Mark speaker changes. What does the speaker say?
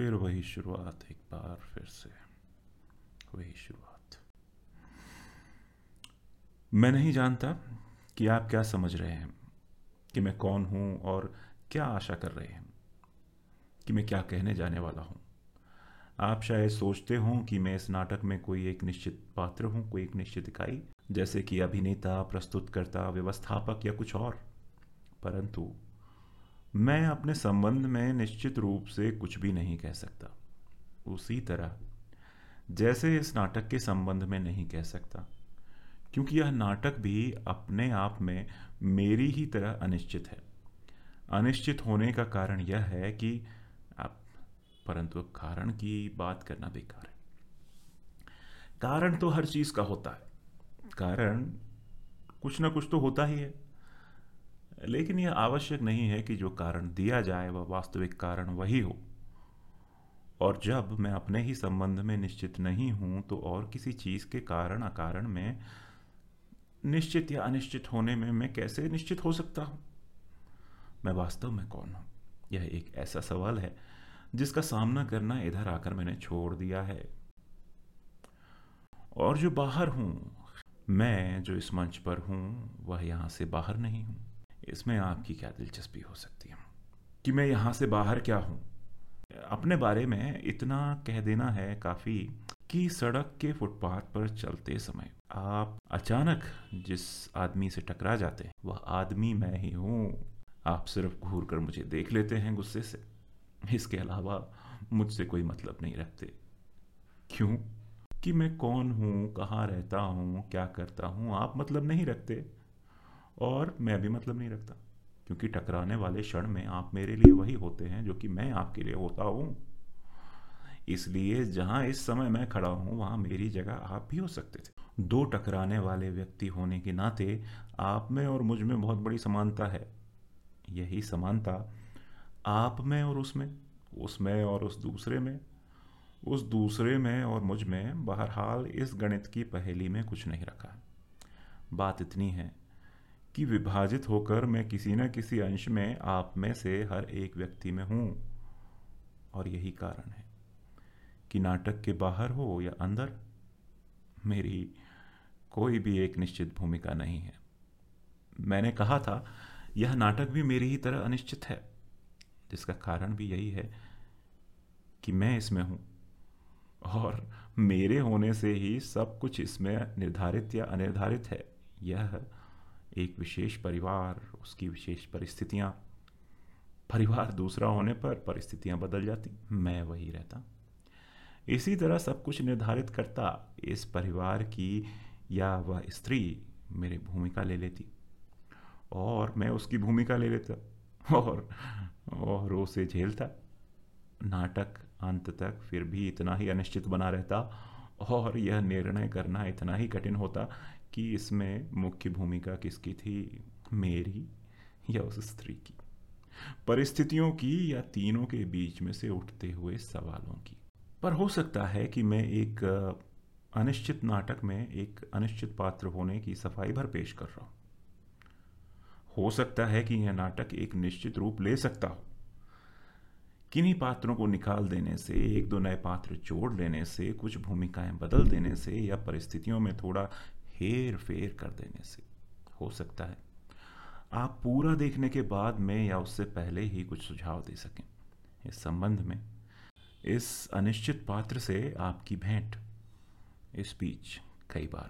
Speaker 1: फिर वही शुरुआत एक बार फिर से। वही शुरुआत। मैं नहीं जानता कि आप क्या समझ रहे हैं, कि मैं कौन हूँ और क्या आशा कर रहे हैं, कि मैं क्या कहने जाने वाला हूँ। आप शायद सोचते हों कि मैं इस नाटक में कोई एक निश्चित पात्र हूँ, कोई एक निश्चित इकाई, जैसे कि अभिनेता, प्रस्तुतकर्ता, व्यवस्थापक या कुछ और। परंतु मैं अपने संबंध में निश्चित रूप से कुछ भी नहीं कह सकता। उसी तरह, जैसे इस नाटक के संबंध में नहीं कह सकता, क्योंकि यह नाटक भी अपने आप में मेरी ही तरह अनिश्चित है। अनिश्चित होने का कारण यह है कि आप, परंतु कारण की बात करना बेकार है। कारण तो हर चीज़ का होता है। कारण कुछ ना कुछ तो होता ही है। लेकिन यह आवश्यक नहीं है कि जो कारण दिया जाए, वह वास्तविक कारण वही हो। और जब मैं अपने ही संबंध में निश्चित नहीं हूँ तो और किसी चीज़ के कारण, अकारण में निश्चित या अनिश्चित होने में मैं कैसे निश्चित हो सकता हूँ? मैं वास्तव में कौन हूँ? यह एक ऐसा सवाल है, जिसका सामना करना इधर आकर मैंने छोड़ दिया है। और जो बाहर हूँ, मैं जो इस मंच पर हूँ, वह यहाँ से बाहर नहीं हूँ। इसमें आपकी क्या दिलचस्पी हो सकती है? कि मैं यहाँ से बाहर क्या हूँ? अपने बारे में इतना कह देना है काफ़ी कि सड़क के फुटपाथ पर चलते समय आप अचानक जिस आदमी से टकरा जाते हैं, वह आदमी मैं ही हूँ। आप सिर्फ़ घूर कर मुझे देख लेते हैं गुस्से से। इसके अलावा मुझसे कोई मतलब नहीं रखते। क्यों? कि मैं कौन हूँ, कहाँ रहता हूँ, क्या करता हूँ, आप मतलब नहीं रखते। और मैं भी मतलब नहीं रखता, क्योंकि टकराने वाले क्षण में आप मेरे लिए वही होते हैं जो कि मैं आपके लिए होता हूँ। इसलिए जहाँ इस समय मैं खड़ा हूँ, वहाँ मेरी जगह आप भी हो सकते थे। दो टकराने वाले व्यक्ति होने के नाते आप में और मुझमें बहुत बड़ी समानता है। यही समानता आप में और उसमें उसमें और उस दूसरे में, उस दूसरे में और मुझमें बहरहाल इस गणित की पहेली में कुछ नहीं रखा। बात इतनी है कि विभाजित होकर मैं किसी न किसी अंश में आप में से हर एक व्यक्ति में हूँ। और यही कारण है कि नाटक के बाहर हो या अंदर, मेरी कोई भी एक निश्चित भूमिका नहीं है। मैंने कहा था, यह नाटक भी मेरी ही तरह अनिश्चित है, जिसका कारण भी यही है कि मैं इसमें हूँ। और मेरे होने से ही सब कुछ इसमें निर्धारित या अनिर्धारित है। यह एक विशेष परिवार, उसकी विशेष परिस्थितियाँ। परिवार दूसरा होने पर परिस्थितियाँ बदल जाती, मैं वही रहता। इसी तरह सब कुछ निर्धारित करता, इस परिवार की या वह स्त्री मेरी भूमिका ले लेती, और मैं उसकी भूमिका ले लेता, और और उसे झेलता। नाटक अंत तक फिर भी इतना ही अनिश्चित बना रहता और यह निर्णय करना इतना ही कठिन होता कि इसमें मुख्य भूमिका किसकी थी? मेरी या उस स्त्री की? परिस्थितियों की या तीनों के बीच में से उठते हुए सवालों की। पर हो सकता है कि मैं एक अनिश्चित नाटक में एक अनिश्चित पात्र होने की सफ़ाई भर पेश कर रहा हूँ। हो सकता है कि यह नाटक एक निश्चित रूप ले सकता हो। किन्हीं पात्रों को निकाल देने से, एक दो नए पात्र जोड़ लेने से, कुछ भूमिकाएँ बदल देने से या परिस्थितियों में थोड़ा हेर फेर कर देने से, हो सकता है। आप पूरा देखने के बाद में या उससे पहले ही कुछ सुझाव दे सकें। इस संबंध में, इस अनिश्चित पात्र से आपकी भेंट, इस बीच कई बार